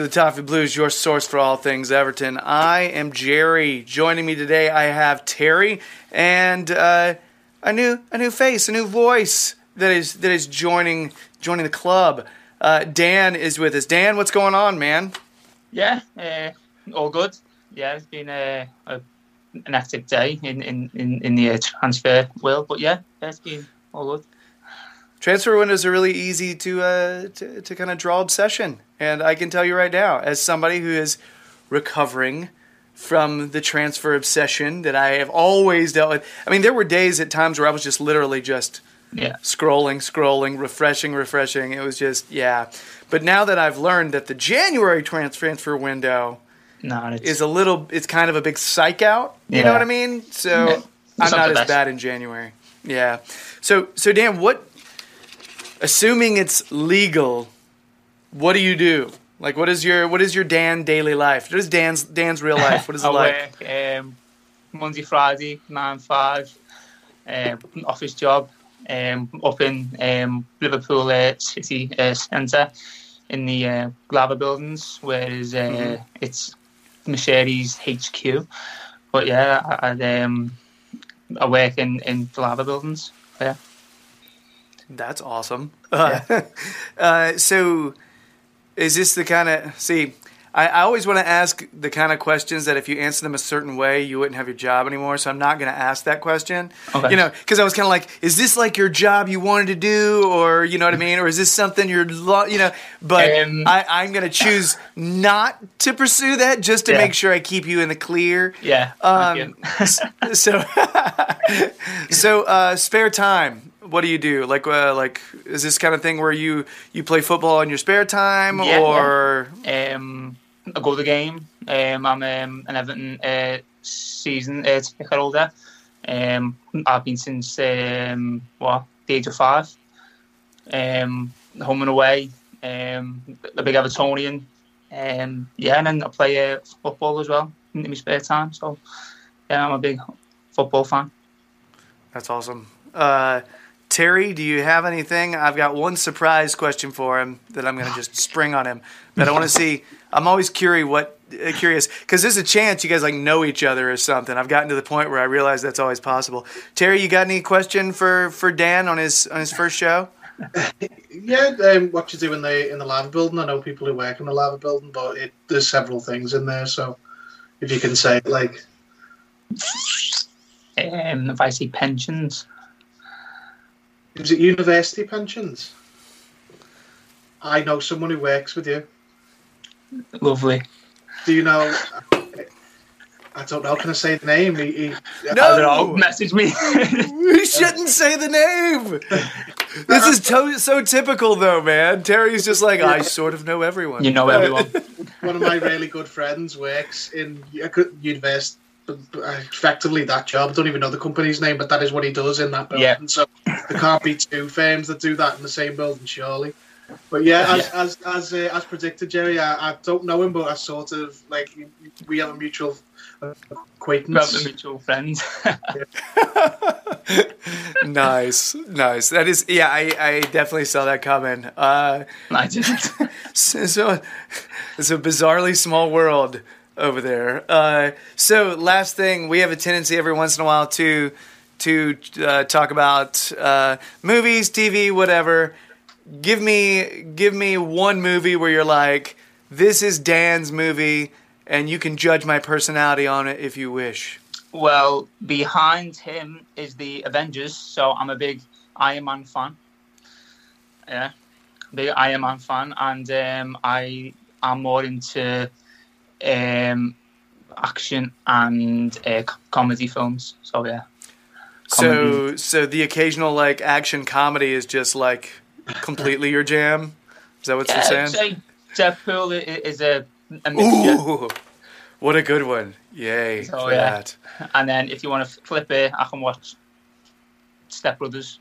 to the Toffee Blues, your source for all things Everton. I am Jerry. Joining me today, I have Terry and uh, a new a new face, a new voice that is that is joining joining the club. Uh, Dan is with us. Dan, what's going on, man? Yeah, uh, all good. Yeah, it's been a, a an active day in in in, in the transfer world, but yeah, yeah, it's been all good. Transfer windows are really easy to uh, to, to kind of draw obsession, and I can tell you right now, as somebody who is recovering from the transfer obsession that I have always dealt with. I mean, there were days at times where I was just literally just Yeah, scrolling, scrolling, refreshing, refreshing. It was just yeah. But now that I've learned that the January trans- transfer window no, is a little, it's kind of a big psych out. You know what I mean? So Yeah. I'm not not as best. bad in January. Yeah. So so Dan, what? Assuming it's legal, what do you do? Like, what is your what is your Dan daily life? What is Dan's Dan's real life? What is it I like? work um, Monday, Friday, nine five, um, office job um, up in um, Liverpool uh, city uh, centre in the uh, Liver buildings, whereas uh, Mm-hmm. it's Mercedes HQ. But yeah, I, I, um, I work in in Liver buildings. Yeah. That's awesome. Uh, uh, so, is this the kind of see? I, I always want to ask the kind of questions that if you answer them a certain way, you wouldn't have your job anymore. So I'm not going to ask that question. Okay. You know, because I was kind of like, is this like your job you wanted to do, or you know what I mean, or is this something you're, lo- you know? But Um, I, I'm going to choose not to pursue that just to Yeah. make sure I keep you in the clear. Yeah. Um, so so uh, spare time what do you do like uh, like is this kind of thing where you you play football in your spare time Yeah, or um, I go to the game. Um, I'm um, an Everton uh, season uh, ticket holder. Um, I've been since um, what the age of five. Um, home and away. Um, a big Evertonian. Um, yeah, and then I play uh, football as well in my spare time. So yeah, I'm a big football fan. that's awesome uh, terry do you have anything? I've got one surprise question for him that i'm going to just spring on him that i want to see. I'm always curious what uh, curious because there's a chance you guys like know each other or something. I've gotten to the point where i realize that's always possible. Terry you got any question for for dan on his on his first show? Yeah, um, what you do in the in the Liver building. I know people who work in the Liver building, but it, there's several things in there. So if you can say it, like, Um, if I see pensions, is it university pensions? I know someone who works with you. lovely. Do you know? I don't know. Can I say the name? He, he, No! I don't know. Message me. We shouldn't say the name. This is to- so typical, though, man. Terry's just like, I sort of know everyone. you know uh, everyone. one of my really good friends works in university. Effectively, that job. I don't even know the company's name, but that is what he does in that building. Yeah. So there can't be two firms that do that in the same building, surely. But yeah, as as as, uh, as predicted, Jerry, I, I don't know him, but I sort of like we have a mutual acquaintance. About the mutual friends. nice, nice. That is, yeah, I, I definitely saw that coming. Uh, I didn't. so, so it's a bizarrely small world over there. Uh, so, last thing, we have a tendency every once in a while to to uh, talk about uh, movies, TV, whatever. Give me give me one movie where you're like, this is Dan's movie, and you can judge my personality on it if you wish. Well, behind him is the Avengers, so I'm a big Iron Man fan. Yeah, big Iron Man fan, and um, I am more into um, action and uh, comedy films. So yeah, So, so the occasional like action comedy is just like completely your jam. Is that what yeah, you're saying? say Deadpool i- is a, a mixture. Ooh, what a good one! Yay So, for yeah. that. And then if you want to flip it, I can watch Step Brothers.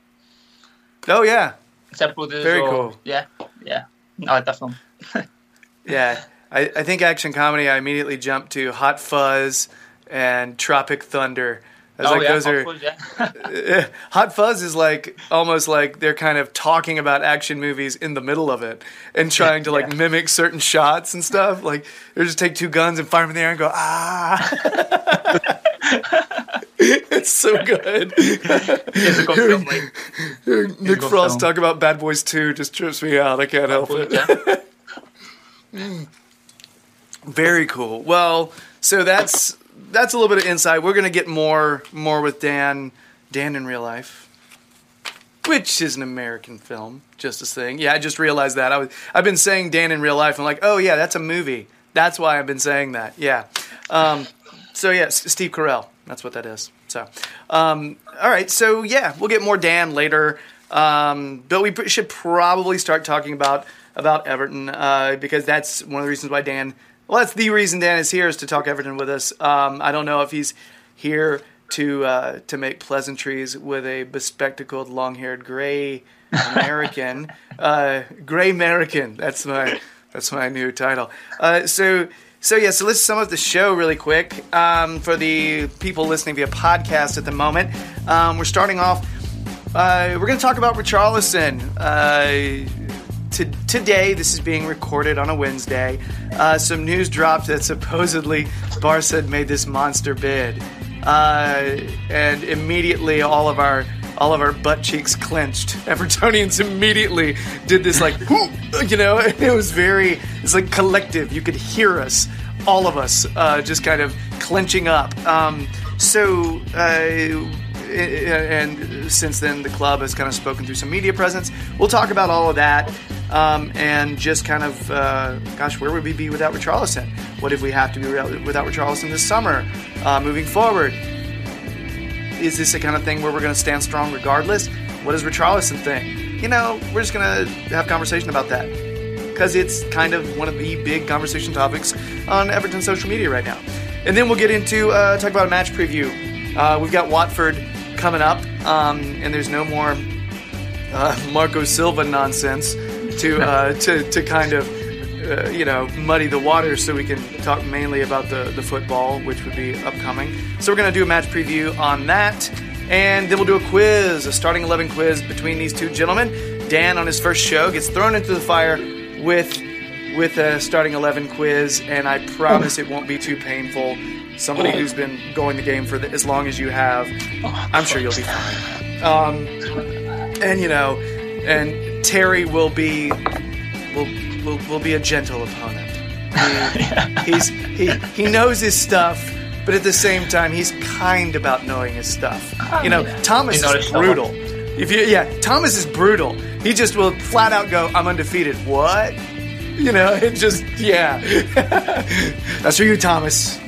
Oh yeah, Step Brothers. Very or, cool. Yeah, yeah. I like that film. yeah. I, I think action comedy. I immediately jump to Hot Fuzz and Tropic Thunder. I was oh like, yeah, those are Hot Fuzz, yeah. Hot Fuzz is like almost like they're kind of talking about action movies in the middle of it and trying to like Yeah. mimic certain shots and stuff. Like they just take two guns and fire them in the air and go ah. it's so good. good film. Like, Nick good Frost film. talk about Bad Boys 2 just trips me out. I can't help it. Very cool. Well, so that's that's a little bit of insight. We're gonna get more more with Dan Dan in real life, which is an American film. Just a thing. Yeah, I just realized that. I was I've been saying Dan in real life. I'm like, oh yeah, that's a movie. That's why I've been saying that. Yeah. Um, so yeah, S- Steve Carell. That's what that is. So, um, all right. So yeah, we'll get more Dan later. Um, but we should probably start talking about about Everton uh, because that's one of the reasons why Dan. Well, that's the reason Dan is here is to talk Everton with us. Um, I don't know if he's here to uh, to make pleasantries with a bespectacled, long-haired, gray American, uh, gray American. That's my that's my new title. Uh, so. So yeah, so let's sum up the show really quick um, for the people listening via podcast at the moment. Um, we're starting off. Uh, we're going to talk about Richarlison. To, today, this is being recorded on a Wednesday. Uh, some news dropped that supposedly Barca had made this monster bid, uh, and immediately all of our all of our butt cheeks clenched. Evertonians immediately did this like, you know, it was very, it's like collective. You could hear us, all of us, uh, just kind of clenching up. Um, so, uh, and since then, the club has kind of spoken through some media presence. We'll talk about all of that. Um, and just kind of, uh, gosh, where would we be without Richarlison? What if we have to be without Richarlison this summer? Uh, moving forward, is this the kind of thing where we're going to stand strong regardless? What does Richarlison think? You know, we're just going to have conversation about that because it's kind of one of the big conversation topics on Everton social media right now. And then we'll get into uh, talk about a match preview. Uh, we've got Watford coming up, um, and there's no more uh, Marco Silva nonsense to uh, to to kind of uh, you know muddy the waters, so we can talk mainly about the the football, which would be upcoming. So we're gonna do a match preview on that, and then we'll do a quiz, a starting eleven quiz between these two gentlemen. Dan on his first show gets thrown into the fire with with a starting eleven quiz, and I promise it won't be too painful. Somebody who's been going the game for the, as long as you have, I'm sure you'll be fine. Um, and you know, and Terry will be will will, will be a gentle opponent. He, he's he he knows his stuff, but at the same time, he's kind about knowing his stuff. You know, Thomas is a shower. brutal. If you yeah, Thomas is brutal. He just will flat out go, "I'm undefeated." What? You know, it just yeah. That's for you, Thomas.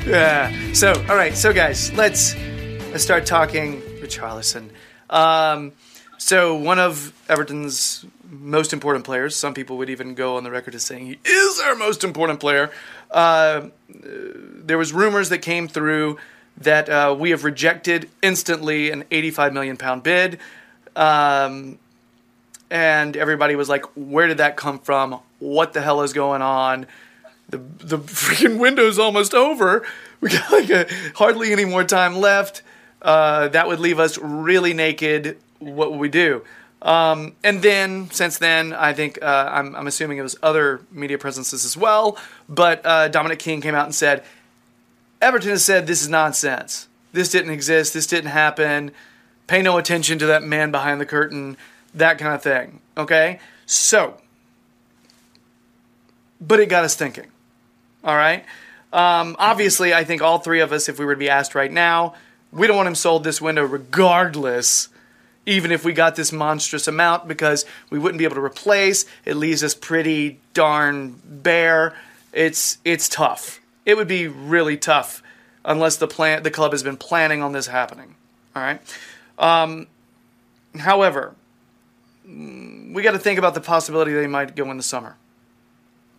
Yeah. So, all right. So, guys, let's let's start talking Richarlison. Um, so, one of Everton's most important players. Some people would even go on the record as saying he is our most important player. Uh, there was rumors that came through that uh, we have rejected instantly an 85 million pound bid. Um, and everybody was like, "Where did that come from? What the hell is going on?" The the freaking window's almost over. We got like a, hardly any more time left. Uh, that would leave us really naked. What would we do? Um, and then since then, I think uh, I'm, I'm assuming it was other media presences as well. But uh, Dominic King came out and said, Everton has said this is nonsense. This didn't exist. This didn't happen. Pay no attention to that man behind the curtain. That kind of thing. Okay? So, but it got us thinking. All right? Um, obviously, I think all three of us, if we were to be asked right now, we don't want him sold this window regardless, even if we got this monstrous amount, because we wouldn't be able to replace. It leaves us pretty darn bare. It's it's tough. It would be really tough unless the plan the club has been planning on this happening. All right. Um, however, we got to think about the possibility they might go in the summer.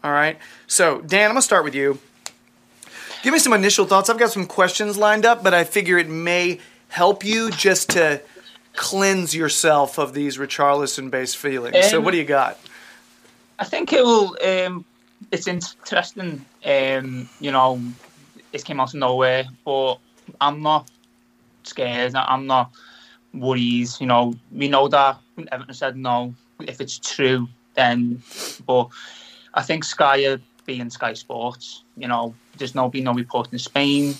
All right. So, Dan, I'm gonna start with you. Give me some initial thoughts. I've got some questions lined up, but I figure it may help you just to cleanse yourself of these Richarlison-based feelings. so, Um, what do you got? I think it will. Um, it's interesting. Um, you know, it came out of nowhere, but I'm not scared. I'm not worried. You know, we know that Everton said no. If it's true, then. But I think Sky are being Sky Sports. You know, there's no been no report in Spain.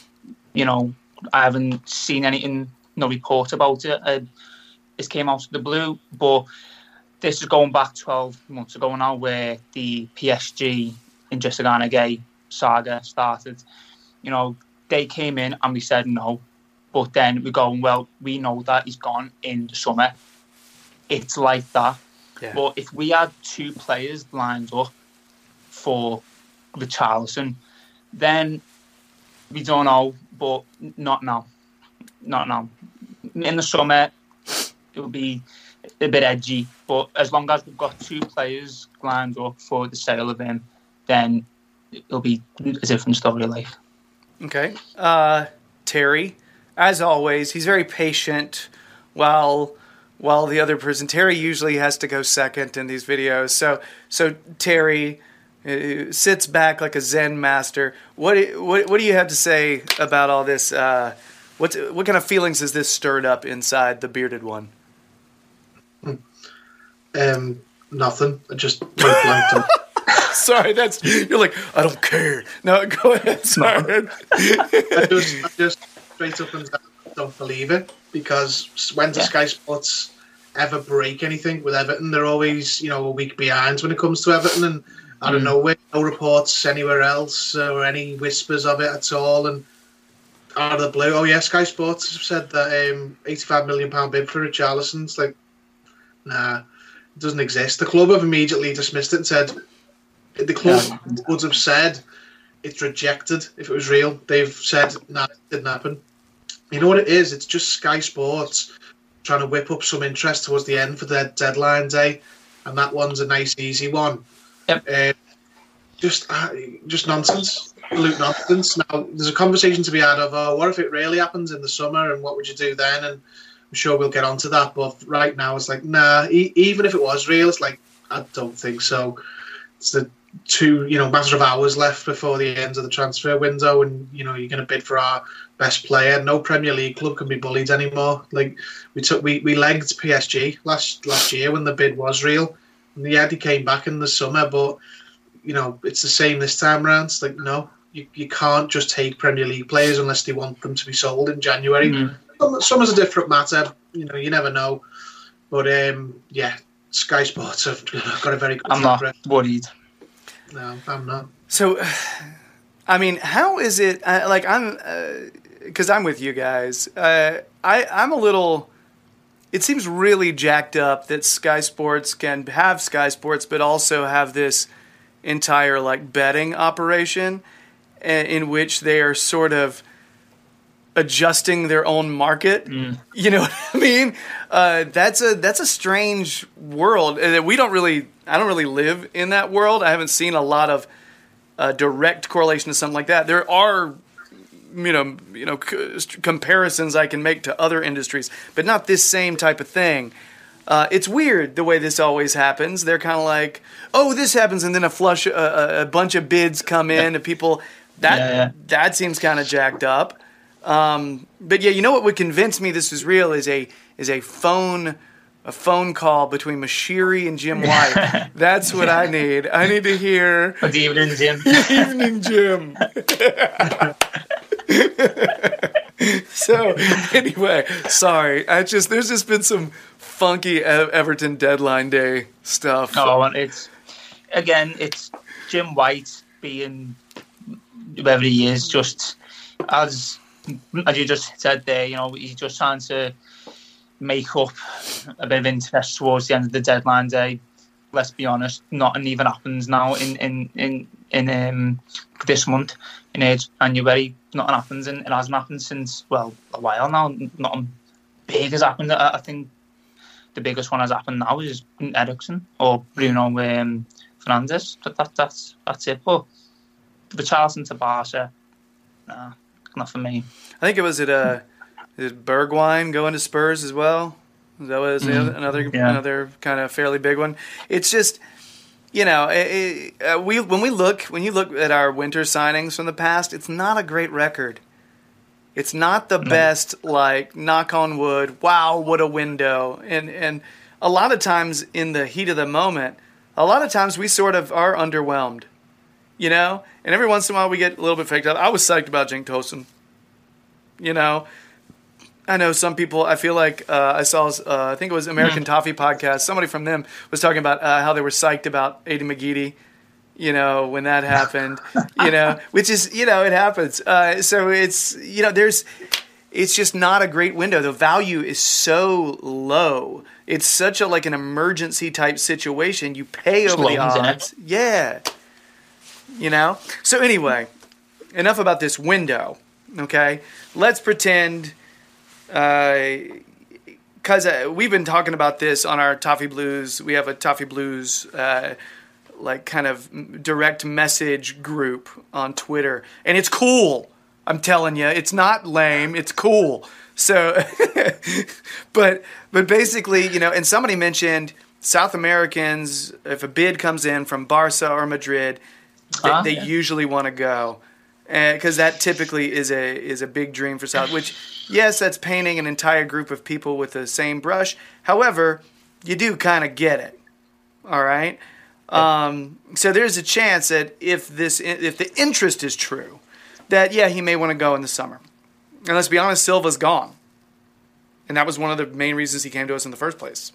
You know, I haven't seen anything, no report about it. Uh, this came out of the blue, but this is going back 12 months ago now, where the PSG Idrissa Gana Gueye saga started. You know, they came in and we said no, but then we're going, well, we know that he's gone in the summer. It's like that. Yeah. But if we had two players lined up for Richarlison, then we don't know, but not now. Not now. In the summer, it will be a bit edgy, but as long as we've got two players lined up for the sale of him, then it'll be a different story. life. Okay. Uh, Terry, as always, he's very patient while while the other person Terry usually has to go second in these videos. So so Terry uh, sits back like a Zen master. What do- what what do you have to say about all this? Uh, what what kind of feelings has this stirred up inside the bearded one? Um, nothing. I just went blank. on- Sorry, that's you're like I don't care. No, go ahead. Sorry. I just, I just straight up and down don't believe it because when does Yeah. Sky Sports ever break anything with Everton? They're always, you know, a week behind when it comes to Everton, and I don't Mm. know where no reports anywhere else or any whispers of it at all. And out of the blue, oh yeah, Sky Sports have said that um, eighty-five million pound bid for Richarlison's like, nah, it doesn't exist. The club have immediately dismissed it and said the club Yeah. would have said it's rejected if it was real. They've said no, it didn't happen. You know what it is? It's just Sky Sports trying to whip up some interest towards the end for their deadline day, and that one's a nice, easy one. Uh, just, uh, just nonsense, absolute nonsense. Now, there's a conversation to be had of, oh, what if it really happens in the summer, and what would you do then? And I'm sure we'll get onto that. But right now, it's like, nah. E- even if it was real, it's like, I don't think so. It's the two, you know, matter of hours left before the end of the transfer window, and you know, you're going to bid for our best player. No Premier League club can be bullied anymore. Like we took, we, we legged PSG last last year when the bid was real. And yeah, he came back in the summer, but you know, it's the same this time around. It's like no, you, you can't just take Premier League players unless they want them to be sold in January. Mm. Some- Summer's a different matter. You know, you never know. But um, yeah, Sky Sports have got a very good I'm track not worried. No, I'm not. So, I mean, how is it? Uh, like, I'm because I'm with you guys. Uh, I I'm a little. It seems really jacked up that Sky Sports can have Sky Sports, but also have this entire like betting operation, uh, in which they are sort of adjusting their own market. You know what I mean? Uh, that's a that's a strange world. Uh, We don't really. I don't really live in that world. I haven't seen a lot of uh, direct correlation to something like that. There are, you know, you know, c- comparisons I can make to other industries, but not this same type of thing. Uh, it's weird the way this always happens. They're kind of like, oh, this happens, and then a flush, a, a, a bunch of bids come in, and people that Yeah, yeah. that seems kind of jacked up. Um, but yeah, you know what would convince me this is real is a is a phone a phone call between Moshiri and Jim White. That's what I need. I need to hear Good evening, Jim. Good evening, Jim. so anyway, sorry. I just there's just been some funky Everton deadline day stuff. No, and it's again, it's Jim White being whoever he is, just as as you just said there, you know, he's just trying to make up a bit of interest towards the end of the deadline day. Let's be honest, nothing even happens now in in in in um, this month in age January. Nothing happens, and it hasn't happened since well a while now. Nothing big has happened. I, I think the biggest one has happened now is Eriksen or Bruno um, Fernandes. That, that, that's that's it. But Richarlison to Barca, nah, not for me. I think it was at uh, is Bergwijn going to Spurs as well. That was the Mhm. another Yeah. another kind of fairly big one. It's just you know, it, it, uh, we when we look when you look at our winter signings from the past, it's not a great record. It's not the best. Like knock on wood. Wow, what a window! And and a lot of times in the heat of the moment, a lot of times we sort of are underwhelmed. You know, and every once in a while we get a little bit faked up. I was psyched about Cenk Tosun. You know, I know some people. I feel like uh, I saw. Uh, I think it was American Toffee podcast. Somebody from them was talking about uh, how they were psyched about Aiden McGeady. You know when that happened. you know, which is you know it happens. Uh, so it's you know there's. It's just not a great window. The value is so low. It's such a like an emergency type situation. You pay over the loans in it. odds. Yeah. You know. So anyway, enough about this window. Okay, let's pretend because uh, we've been talking about this on our Toffee Blues. We have a Toffee Blues uh, like kind of direct message group on Twitter, and it's cool. I'm telling you, it's not lame. It's cool. So, but but basically, you know, and somebody mentioned South Americans. If a bid comes in from Barca or Madrid, they, Ah, they yeah. usually want to go because that typically is a is a big dream for South. Which, yes, that's painting an entire group of people with the same brush. However, you do kind of get it. All right. Um, so there's a chance that if this if the interest is true, that yeah he may want to go in the summer. And let's be honest, Silva's gone, and that was one of the main reasons he came to us in the first place.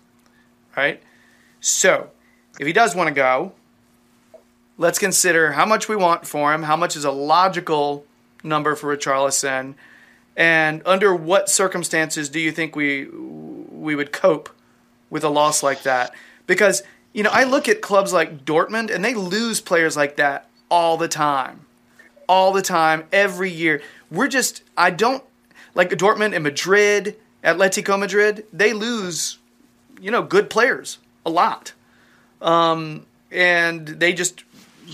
Right. So if he does want to go, let's consider how much we want for him, how much is a logical number for Richarlison, and under what circumstances do you think we we would cope with a loss like that? Because you know, I look at clubs like Dortmund and they lose players like that all the time. All the time, every year. We're just I don't like Dortmund and Madrid, Atletico Madrid, they lose, you know, good players a lot. Um, and they just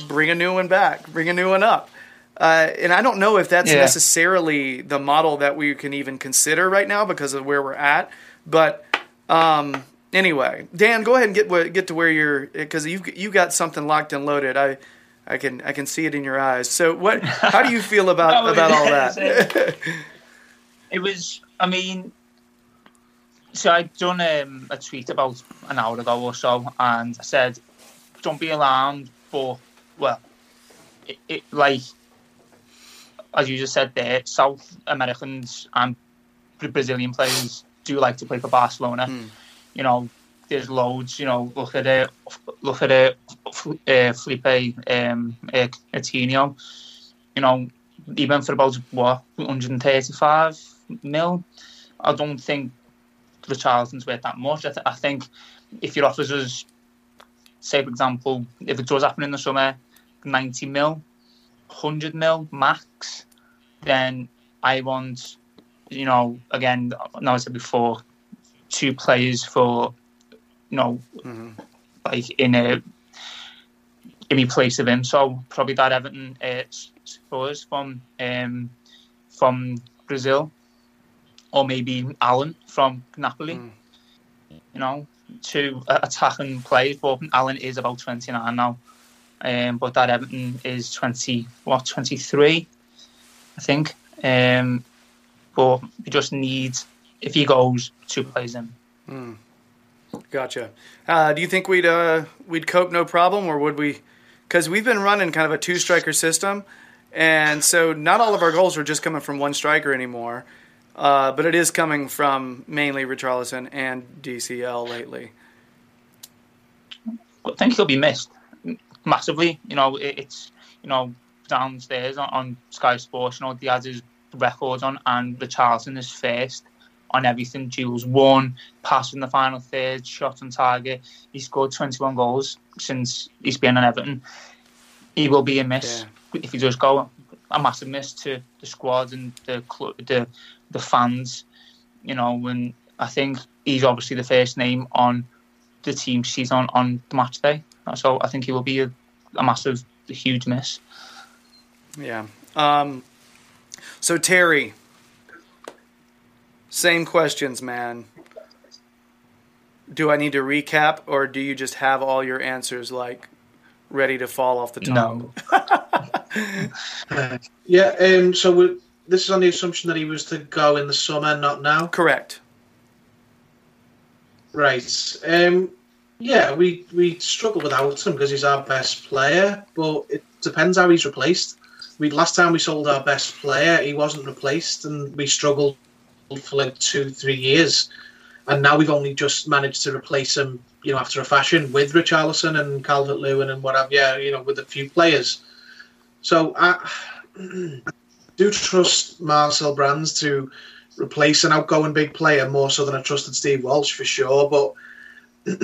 bring a new one back, bring a new one up. Uh, and I don't know if that's Yeah. necessarily the model that we can even consider right now because of where we're at. But um, anyway, Dan, go ahead and get get to where you're because you you got something locked and loaded. I I can I can see it in your eyes. So what? How do you feel about about all that? It was, I mean, so I'd done um, a tweet about an hour ago or so, and I said, "Don't be alarmed," but well, it, it like as you just said there, South Americans and Brazilian players do like to play for Barcelona. You know, there's loads. You know, look at it. Look at it. Uh, Philippe um, uh, Coutinho. You know, he went for about what 135 mil. I don't think Richarlison's worth that much. I, th- I think if your offers us, say for example, if it does happen in the summer, 90 mil, 100 mil max, then I want, you know, again, now I said before, two players for, you know, like in a in the place of him. So probably that Everton uh, Soares from um, from Brazil, or maybe Allan from Napoli. You know, two uh, attacking players. But Allan is about twenty nine now, um, but that Everton is twenty what twenty three, I think. Um, but we just need if he goes two players in. Gotcha. Uh, do you think we'd uh, we'd cope no problem, or would we? Because we've been running kind of a two striker system, and so not all of our goals are just coming from one striker anymore. Uh, but it is coming from mainly Richarlison and DCL lately. I think he'll be missed massively. You know, it, it's you know downstairs on, on Sky Sports. You know, he has his records on, and Richarlison is first on everything. Duels won, pass in the final third, shot on target. He scored 21 goals since he's been on Everton. He will be a miss if he does go. A massive miss to the squad and the club, the the fans. You know, and I think he's obviously the first name on the team sheet on, on the match day. So I think he will be a, a massive, a huge miss. Yeah. Um, so Terry, same questions, man. Do I need to recap, or do you just have all your answers like ready to fall off the top. No. Yeah, um, so we this is on the assumption that he was to go in the summer, not now. Correct. Right. Um, yeah, we we struggle without him because he's our best player, but it depends how he's replaced. We last time we sold our best player, he wasn't replaced, and we struggled for like two, three years, and now we've only just managed to replace him, you know, after a fashion with Richarlison and Calvert Lewin and what have you, you know, with a few players. So I do trust Marcel Brands to replace an outgoing big player more so than I trusted Steve Walsh for sure. But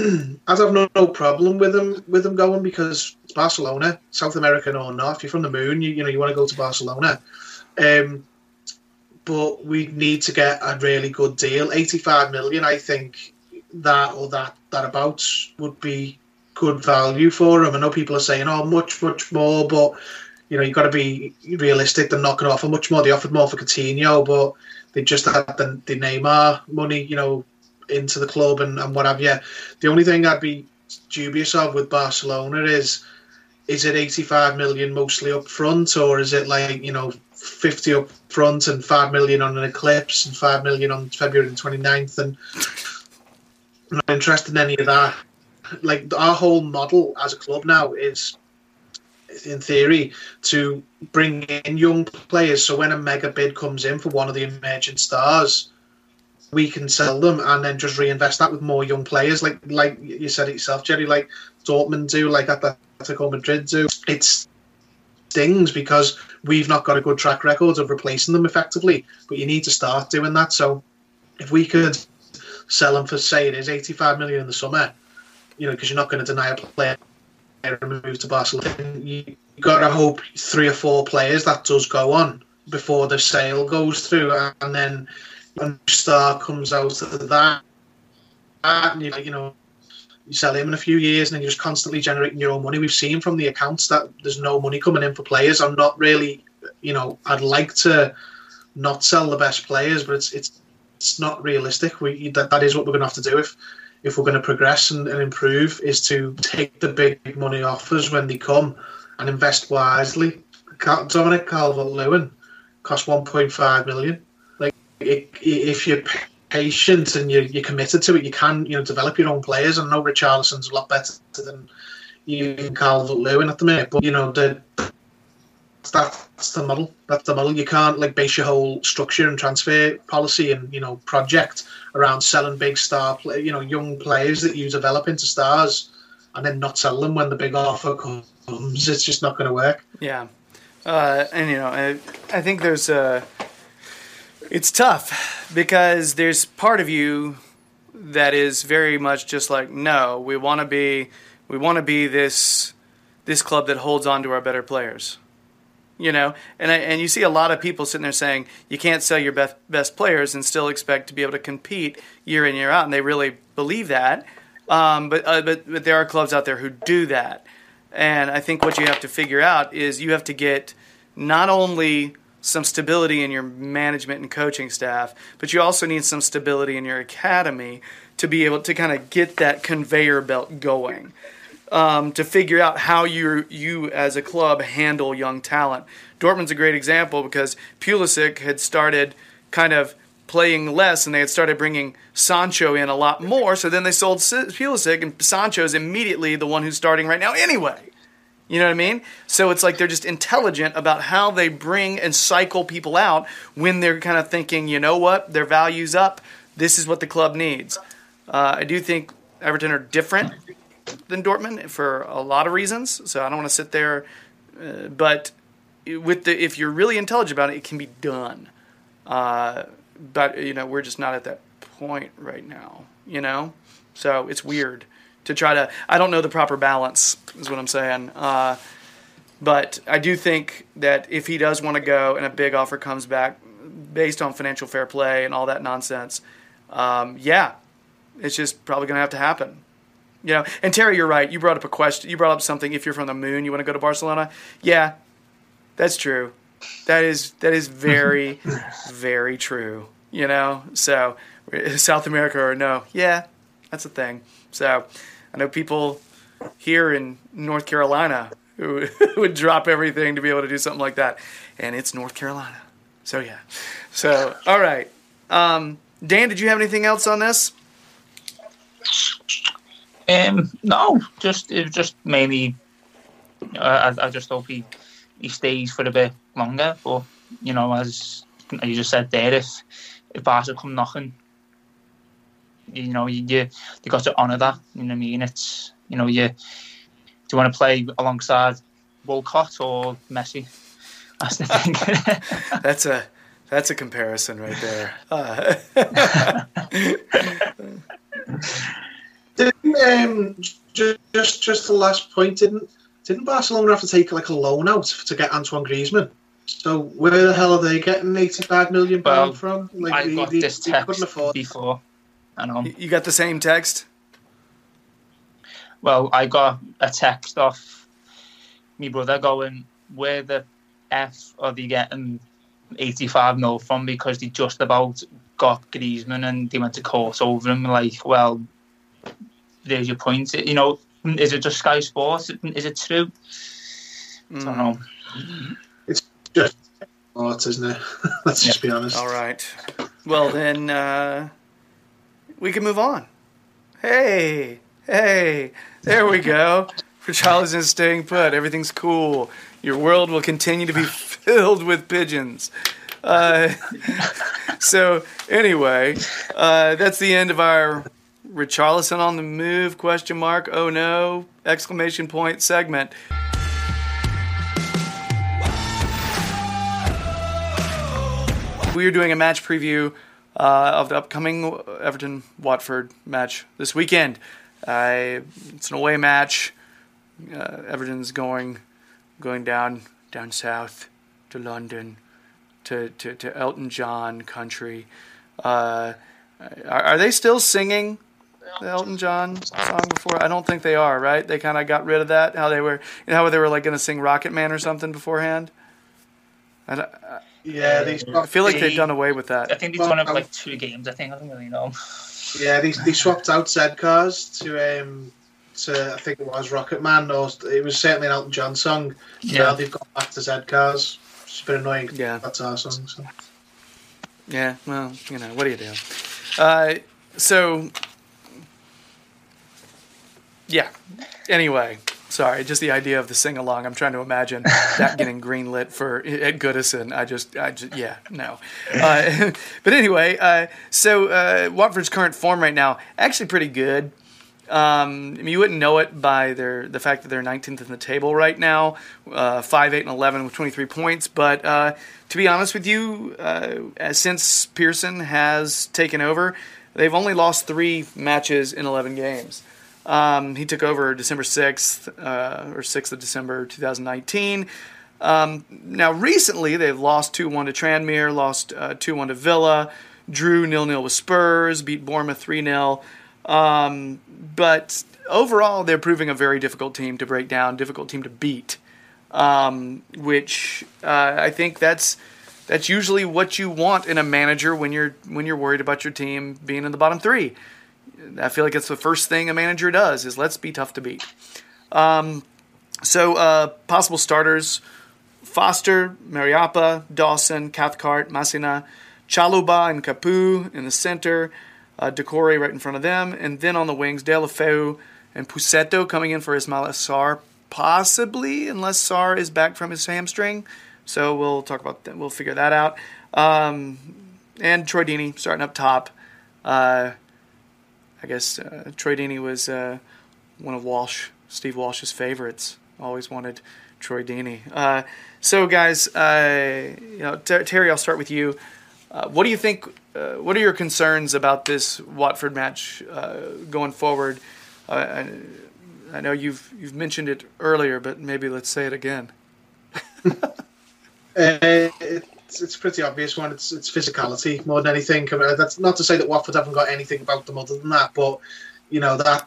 I'd have no, no problem with him with him going because it's Barcelona, South American or not. If you're from the moon, you, you know you want to go to Barcelona. Um, but we need to get a really good deal. 85 million, I think that or that that about would be good value for him. I know people are saying, "Oh, much, much more," but you know, you've got to be realistic. They're not going to offer much more. They offered more for Coutinho, but they just had the, the Neymar money, you know, into the club and, and what have you. The only thing I'd be dubious of with Barcelona is is it 85 million mostly up front or is it like, you know, 50 up front and 5 million on an eclipse and 5 million on February 29th and I'm not interested in any of that. Like our whole model as a club now is in theory, to bring in young players. So when a mega bid comes in for one of the emerging stars, we can sell them and then just reinvest that with more young players. Like like you said it yourself, Jerry. Like Dortmund do, like Atletico Madrid do. It stings because we've not got a good track record of replacing them effectively. But you need to start doing that. So if we could sell them for say it is 85 million in the summer, you know, because you're not going to deny a player and move to Barcelona. You got to hope three or four players that does go on before the sale goes through, and then a star comes out of that, and you, you know you sell him in a few years, and then you're just constantly generating your own money. We've seen from the accounts that there's no money coming in for players. I'm not really, you know, I'd like to not sell the best players, but it's it's it's not realistic. We that, that is what we're going to have to do if if we're going to progress and, and, improve, is to take the big money offers when they come and invest wisely. Dominic Calvert Lewin cost 1.5 million. Like, if you're patient and you're, you're, committed to it, you can you know develop your own players. I know Richarlison's a lot better than you Calvert Lewin at the minute, but you know the that's the model. That's the model. You can't like base your whole structure and transfer policy and you know project around selling big star, play, you know, young players that you develop into stars, and then not sell them when the big offer comes. It's just not going to work. Yeah, uh, and you know, I, I think there's a. It's tough because there's part of you that is very much just like, no, we want to be, we want to be this, this club that holds on to our better players you know? And and you see a lot of people sitting there saying you can't sell your best best players and still expect to be able to compete year in year out and they really believe that. Um, but, uh, but but there are clubs out there who do that. And I think what you have to figure out is you have to get not only some stability in your management and coaching staff but you also need some stability in your academy to be able to kind of get that conveyor belt going um, to figure out how you you as a club handle young talent. Dortmund's a great example because Pulisic had started kind of playing less and they had started bringing Sancho in a lot more. So then they sold Pulisic and Sancho's immediately the one who's starting right now anyway. You know what I mean? So it's like they're just intelligent about how they bring and cycle people out when they're kind of thinking, you know what, their value's up. This is what the club needs. Uh, I do think Everton are different than Dortmund for a lot of reasons. So I don't want to sit there, uh, but with the if you're really intelligent about it, it can be done. Uh, but you know we're just not at that point right now. You know, so it's weird to try to. I don't know the proper balance is what I'm saying. Uh, but I do think that if he does want to go and a big offer comes back based on financial fair play and all that nonsense, um, yeah, it's just probably going to have to happen. You know, and Terry, you're right. You brought up a question. You brought up something. If you're from the moon, you want to go to Barcelona. Yeah, that's true. That is that is very, very true. You know, so South America or no? Yeah, that's a thing. So I know people here in North Carolina who would drop everything to be able to do something like that, and it's North Carolina. So yeah. So all right, um, Dan, did you have anything else on this? Um, no, just it was just mainly. Uh, I, I just hope he he stays for a bit longer. But you know, as you just said there, if if Barca come knocking, you know, you you, you got to honour that. You know what I mean? It's you know, you do you want to play alongside Walcott or Messi? That's the thing. That's a that's a comparison right there. Uh, Didn't um, just just just the last point? Didn't didn't Barcelona have to take like a loan out to get Antoine Griezmann? So where the hell are they getting eighty five million Well, from? Like I they, got they, this they text couldn't afford. before. I know. you got the same text? Well, I got a text off my brother going, "Where the f are they getting 85 mil from?" Because they just about got Griezmann and they went to court over him. Like, well, there's your point. You know, is it just Sky Sports? Is it true? I don't know. It's just sports, isn't it? Let's just be honest. All right. Well then, uh, we can move on. Hey, hey, there we go. Richarlison is staying put. Everything's cool. Your world will continue to be filled with pigeons. Uh, so anyway, uh, that's the end of our Richarlison on the move question mark. Oh no! Exclamation point segment. We are doing a match preview uh, of the upcoming Everton Watford match this weekend. Uh, it's an away match. Uh, Everton's going going down down south to London to, to, to Elton John country. Uh, are, are they still singing the Elton John song before? I don't think they are. Right? They kind of got rid of that. How they were, you know, how they were like going to sing Rocket Man or something beforehand. I, don't- Yeah, they I feel like they've done away with that. I think they've done it for like two games. I think I don't really know. yeah they, they swapped out Z cars to um to I think it was Rocket Man or it was certainly an Elton John song. Yeah. Now they've gone back to Z cars. It's a bit annoying. Yeah. that's our song. So. Yeah, well, you know, what do you do? Uh, so, yeah. Anyway, sorry, just the idea of the sing along. I'm trying to imagine that getting greenlit for at Goodison. I just, I just, yeah, no. Uh, but anyway, uh, so uh, Watford's current form right now actually pretty good. Um, I mean, you wouldn't know it by their the fact that they're 19th in the table right now, uh, 5, 8, and 11 with 23 points. But uh, to be honest with you, uh, since Pearson has taken over, they've only lost three matches in 11 games. Um, he took over December 6th uh, or 6th of December 2019. Um, now, recently, they've lost 2 1 to Tranmere, lost 2 1 to Villa, drew 0 0 with Spurs, beat Bournemouth 3 0. Um, but overall, they're proving a very difficult team to break down, difficult team to beat. Um, which uh, I think that's that's usually what you want in a manager when you're when you're worried about your team being in the bottom three. I feel like it's the first thing a manager does is let's be tough to beat. Um, so uh, possible starters: Foster, Mariappa, Dawson, Cathcart, Masina, Chalobah, and Capoue in the center. Uh, Doucouré right in front of them, and then on the wings, Deulofeu and Pussetto coming in for Ismaila Sarr, possibly, unless Sarr is back from his hamstring. So we'll talk about that. We'll figure that out. Um, and Troy Deeney starting up top. Uh, I guess uh, Troy Deeney was uh, one of Walsh, Steve Walsh's favorites. Always wanted Troy Deeney. Uh, so, guys, uh, you know, Ter- Terry, I'll start with you. Uh, what do you think? Uh, what are your concerns about this Watford match going forward? I, I know you've you've mentioned it earlier, but maybe let's say it again. It's, it's pretty obvious one. It's it's physicality more than anything. I mean, that's not to say that Watford haven't got anything about them other than that, but you know that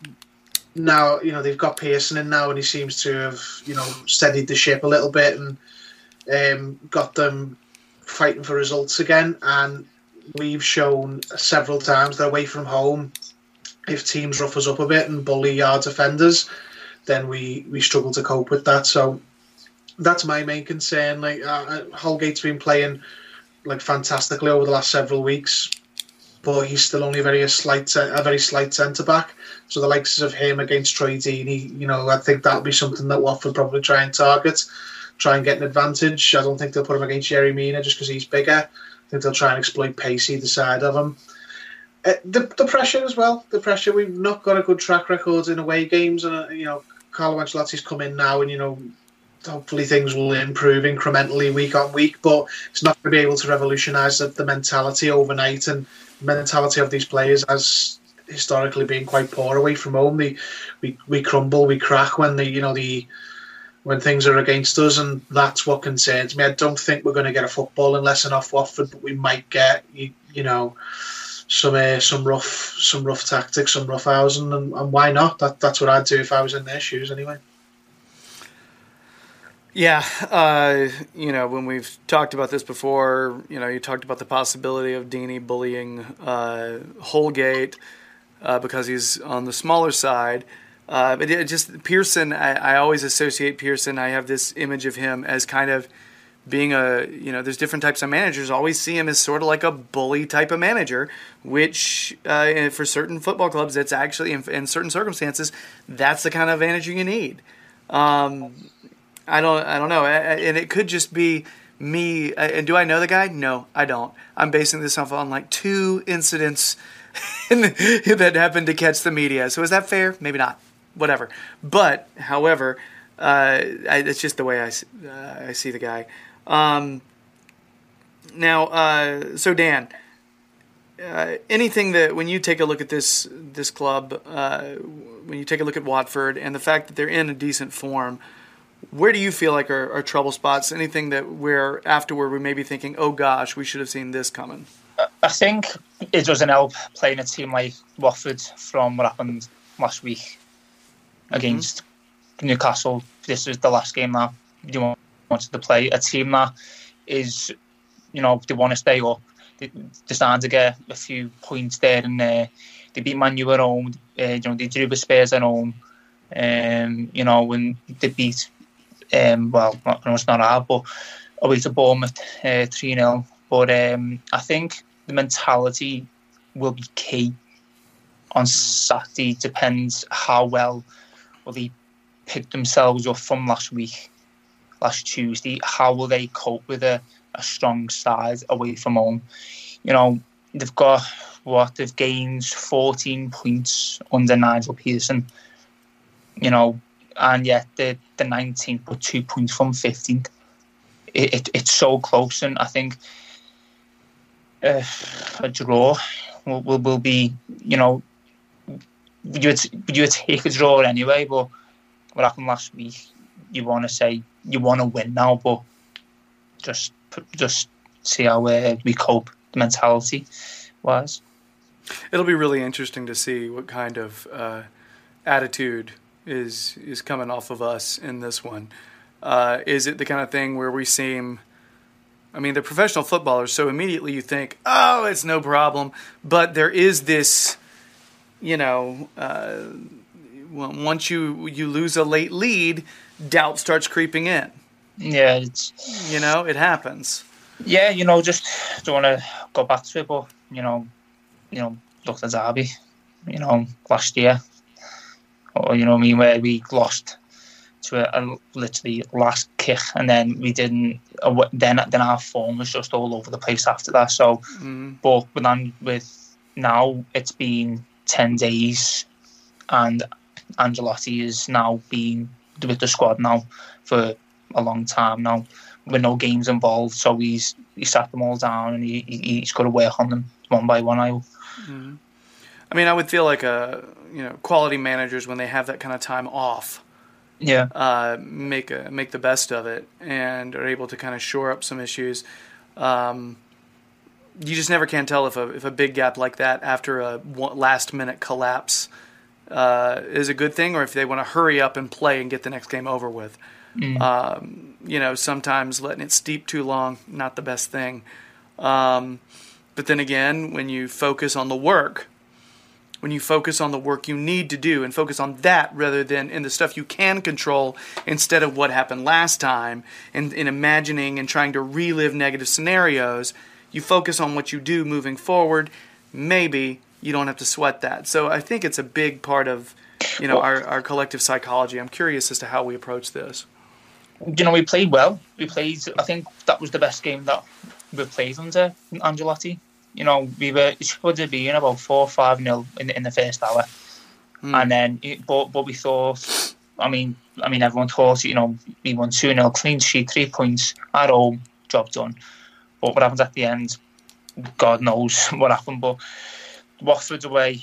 now you know they've got Pearson in now, and he seems to have you know steadied the ship a little bit and um, got them fighting for results again. And we've shown several times that away from home, if teams rough us up a bit and bully our defenders, then we we struggle to cope with that. So that's my main concern. Like uh, Holgate's been playing like fantastically over the last several weeks, but he's still only very a slight a very slight centre back. So the likes of him against Troy Deeney, you know, I think that'll be something that Watford probably try and target, try and get an advantage. I don't think they'll put him against Yerry Mina just because he's bigger. I think they'll try and exploit pace either side of him. Uh, the, the pressure as well. The pressure. We've not got a good track record in away games, and uh, you know, Carlo Ancelotti's come in now, and you know, hopefully things will improve incrementally week on week. But it's not going to be able to revolutionise the, mentality overnight, and mentality of these players has historically been quite poor away from home. They, we we crumble, we crack when the you know the when things are against us, and that's what concerns me. I don't think we're going to get a footballing lesson off Watford, but we might get you, you know some uh, some rough some rough tactics, some rough housing, and, and why not? That that's what I'd do if I was in their shoes anyway. Yeah, uh, you know, when we've talked about this before, you know, you talked about the possibility of Deeney bullying uh, Holgate uh, because he's on the smaller side. Uh, but it just Pearson, I, I, always associate Pearson. I have this image of him as kind of being a, you know, there's different types of managers. I Always see him as sort of like a bully type of manager, which uh, for certain football clubs, that's actually in, in, certain circumstances, that's the kind of manager you need. Um, I don't, I don't know, and it could just be me. And do I know the guy? No, I don't. I'm basing this off on like two incidents that happened to catch the media. So is that fair? Maybe not. Whatever. But however, uh, I, it's just the way I, uh, I see the guy. Um, now, uh, so Dan, uh, anything that when you take a look at this this club, uh, when you take a look at Watford and the fact that they're in a decent form, where do you feel like are, are trouble spots? Anything that where afterward we may be thinking, oh gosh, we should have seen this coming. I think it doesn't help playing a team like Watford from what happened last week mm-hmm. against. Newcastle. This is the last game that you wanted to play. A team that is, you know, they want to stay up. They, they're starting to get a few points there and there. They beat Man U at home. Uh, you know, they drew the Spurs at home. Um, you know, when they beat, um, well, not, no, it's not hard, but away to Bournemouth uh, 3 uh, 0. But um, I think the mentality will be key on Saturday. Depends how well will they pick themselves up from last week, last Tuesday. How will they cope with a, a strong side away from home? You know, they've got what they've gained 14 points under Nigel Pearson. You know, and yet the the 19th, but two points from 15th. It, it, it's so close, and I think uh, a draw will, will, will be, you know, you would, you would take a draw anyway, but what happened last week, you want to say you want to win now, but just just see how uh, we cope the mentality wise. It'll be really interesting to see what kind of uh, attitude is is coming off of us in this one. Uh, is it the kind of thing where we seem I mean, they're professional footballers, so immediately you think, oh, it's no problem. But there is this, you know, uh, once you you lose a late lead, doubt starts creeping in. Yeah, it's you know, it happens. Yeah, you know, just don't want to go back to it, but you know, you know, look at Derby, you know, last year, or you know, I mean, where we lost to a, a, literally last kick, and then we didn't. Uh, then then our form was just all over the place after that. So, mm. but then with now it's been ten days, and Ancelotti is now been with the squad now for a long time now, with no games involved. So he's he sat them all down, and he, he's got to work on them one by one. I. Mm. I mean, I would feel like a you know quality managers when they have that kind of time off yeah, uh, make a, make the best of it and are able to kind of shore up some issues. Um, you just never can tell if a if a big gap like that after a last minute collapse uh, is a good thing, or if they want to hurry up and play and get the next game over with. Mm. Um, you know, sometimes letting it steep too long not the best thing. Um, but then again, when you focus on the work, when you focus on the work you need to do and focus on that rather than in the stuff you can control instead of what happened last time and in imagining and trying to relive negative scenarios, you focus on what you do moving forward. Maybe you don't have to sweat that. So I think it's a big part of you know our, our collective psychology. I'm curious as to how we approach this. You know, we played well. We played. I think that was the best game that we played under Ancelotti. You know, we were it should have been about four five nil in the, in the first hour, hmm. and then it, but but we thought. I mean, I mean, everyone thought you know we won two 0 clean sheet, three points at home, job done. But what happens at the end, God knows what happened. But Watford's away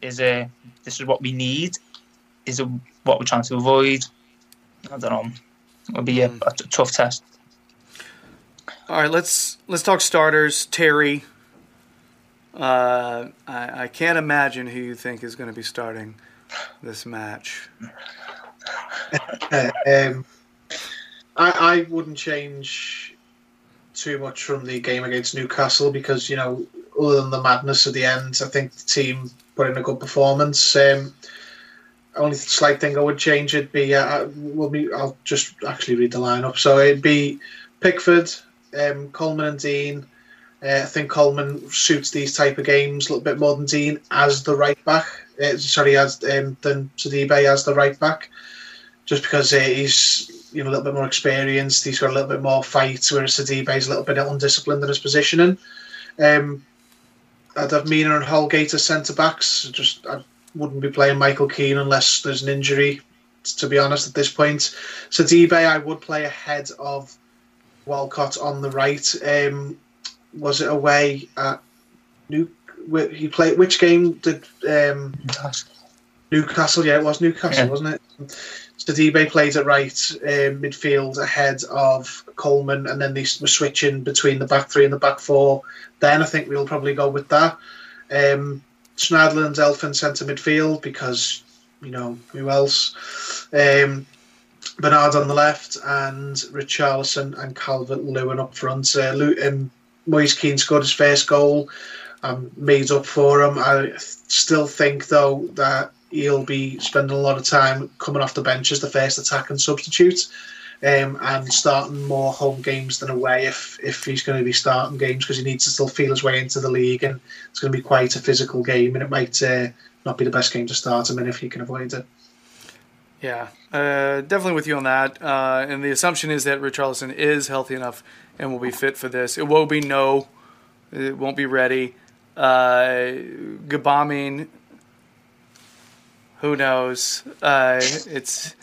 is a this is what we need. Is a, what we're trying to avoid. I don't know. It'll be a, hmm. a t- tough test. All right, let's let's talk starters. Terry. Uh, I, I can't imagine who you think is going to be starting this match. um, I, I wouldn't change too much from the game against Newcastle because you know, other than the madness at the end, I think the team put in a good performance. Um, only slight thing I would change it'd be uh, well, me, I'll just actually read the lineup. So it'd be Pickford, um, Coleman, and Digne. Uh, I think Coleman suits these type of games a little bit more than Digne as the right back. Uh, sorry, as um, than Sidibe as the right back, just because uh, he's you know a little bit more experienced. He's got a little bit more fight, whereas Sidibe is a little bit undisciplined in his positioning. Um, I'd have Mina and Holgate as centre backs. Just I wouldn't be playing Michael Keane unless there's an injury. To be honest, at this point, Sidibe I would play ahead of Walcott on the right. Um, was it away at New? He played which game did um, Newcastle? Yeah, it was Newcastle, Yeah. wasn't it? Sidibe played at right um, midfield ahead of Coleman, and then they were switching between the back three and the back four. Then I think we'll probably go with that. Um, and Elfin centre midfield because you know who else? Um, Bernard on the left and Richarlison and Calvert Lewin up front. Uh, Lew- um, Moise Kean scored his first goal. I'm made up for him. I still think though that he'll be spending a lot of time coming off the bench as the first attacking substitute. Um, and starting more home games than away if if he's going to be starting games because he needs to still feel his way into the league and it's going to be quite a physical game and it might uh, not be the best game to start him in if he can avoid it. Yeah, uh, definitely with you on that. Uh, and the assumption is that Richarlison is healthy enough and will be fit for this. It will be no, it won't be ready. Uh, Gbamin, who knows? Uh, it's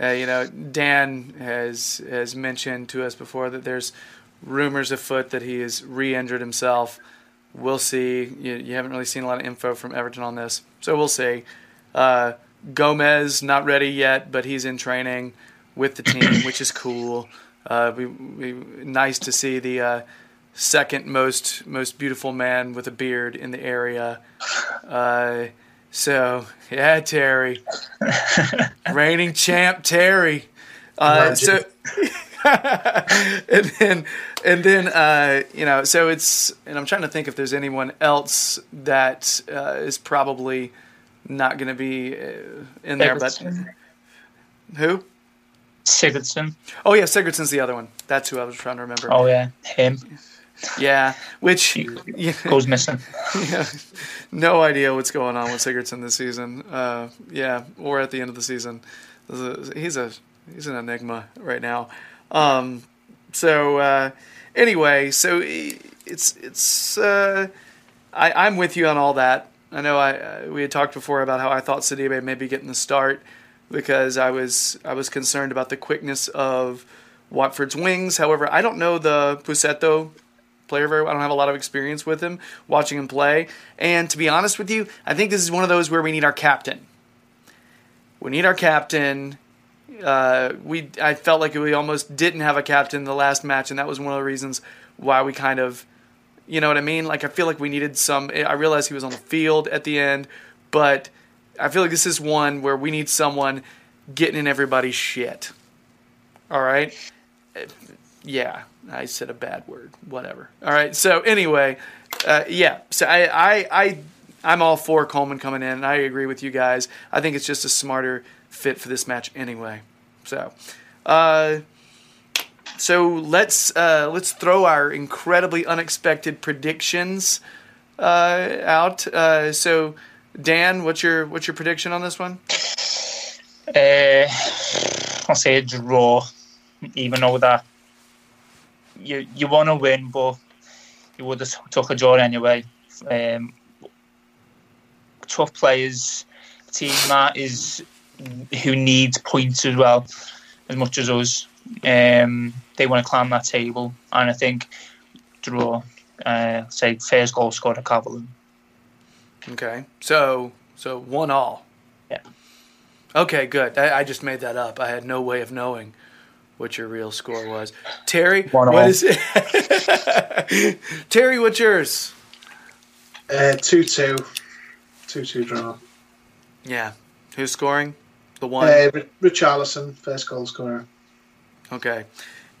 uh, you know Dan has has mentioned to us before that there's rumors afoot that he has re-injured himself. We'll see. You, you haven't really seen a lot of info from Everton on this, so we'll see. Uh, Gomes not ready yet, but he's in training with the team, which is cool. Uh, we, we nice to see the uh, second most most beautiful man with a beard in the area. Uh, so yeah, Terry, reigning champ Terry. Uh, so and then and then uh, you know, so it's and I'm trying to think if there's anyone else that uh, is probably not going to be uh, in there, but who? Sigurdsson. Oh yeah, Sigurdsson's the other one. That's who I was trying to remember. Oh yeah, him Yeah, which goes missing. yeah, no idea what's going on with Sigurdsson this season. Uh, yeah, or at the end of the season, he's a he's an enigma right now. Um, so uh, anyway, so it's it's uh, I, I'm with you on all that. I know I uh, we had talked before about how I thought Sidibe may be getting the start because I was I was concerned about the quickness of Watford's wings. However, I don't know the Pussetto player very well. I don't have a lot of experience with him watching him play. And to be honest with you, I think this is one of those where we need our captain. We need our captain. Uh, we I felt like we almost didn't have a captain the last match, and that was one of the reasons why we kind of, you know what I mean? Like I feel like we needed some. I realized he was on the field at the end, but I feel like this is one where we need someone getting in everybody's shit. All right. Yeah, I said a bad word. Whatever. All right. So anyway, uh, yeah. So I, I, I, I'm all for Coleman coming in, and I agree with you guys. I think it's just a smarter fit for this match anyway. So, uh, so let's uh, let's throw our incredibly unexpected predictions uh, out. Uh, so, Dan, what's your what's your prediction on this one? Uh, I'll say a draw, even though that you you want to win, but you would have took a draw anyway. Um, tough players, team that is who needs points as well, as much as us. Um, they want to climb that table, and I think draw. Uh, say first goal scored a Calvert-Lewin. Okay, so so one all. Yeah. Okay, good. I, I just made that up. I had no way of knowing what your real score was. Terry, One what all. is it? Terry, what's yours? Uh, 2 2. 2 2 draw. Yeah. Who's scoring? The one. Uh, Ri- Richarlison, first goal scorer. Okay.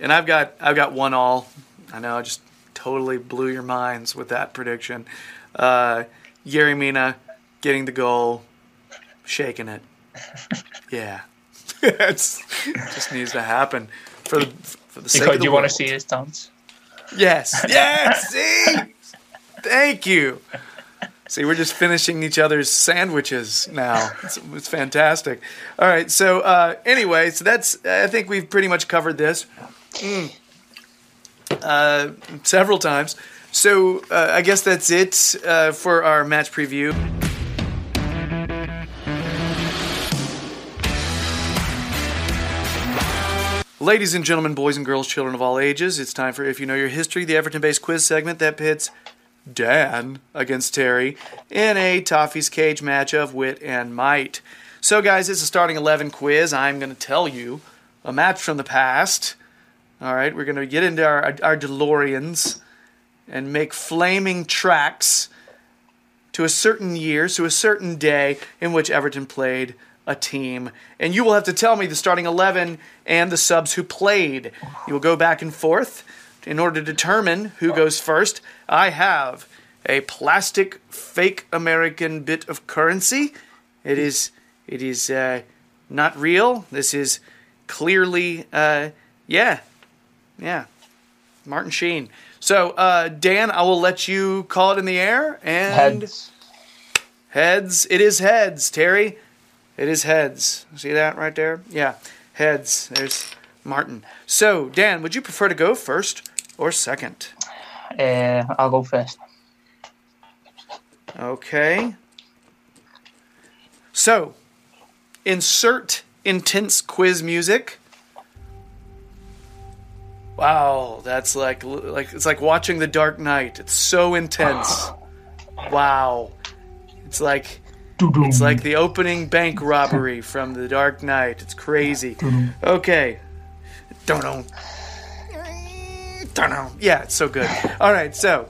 And I've got I've got one all. I know I just totally blew your minds with that prediction. Uh Yerry Mina getting the goal, shaking it. Yeah. it just needs to happen for the for the sake Because of the you want to see his dance. Yes. Yes. See. Thank you. See, we're just finishing each other's sandwiches now. It's, it's fantastic. All right. So, uh, anyway, so that's. I think we've pretty much covered this Mm. uh, several times. So, uh, I guess that's it uh, for our match preview. Ladies and gentlemen, boys and girls, children of all ages, it's time for If You Know Your History, the Everton based quiz segment that pits Dan against Terry in a Toffee's Cage match of wit and might. So, guys, it's a starting 11 quiz. I'm going to tell you a match from the past. All right, we're going to get into our, our DeLoreans and make flaming tracks to a certain year, to a certain day in which Everton played a team. And you will have to tell me the starting 11 and the subs who played. You will go back and forth in order to determine who goes first. I have a plastic fake American bit of currency. It is it is uh, not real. This is clearly uh, yeah. Yeah. Martin Sheen. So, uh, Dan, I will let you call it in the air and Heads. Heads. It is heads, Terry. It is heads. See that right there? Yeah, heads. There's Martin. So, Dan, would you prefer to go first or second? Uh, I'll go first. Okay. So, insert intense quiz music. Wow, that's like like it's like watching The Dark Knight. It's so intense. Wow. It's like It's like the opening bank robbery from The Dark Knight. It's crazy. Okay. Don't know. Don't know. Yeah, it's so good. All right, so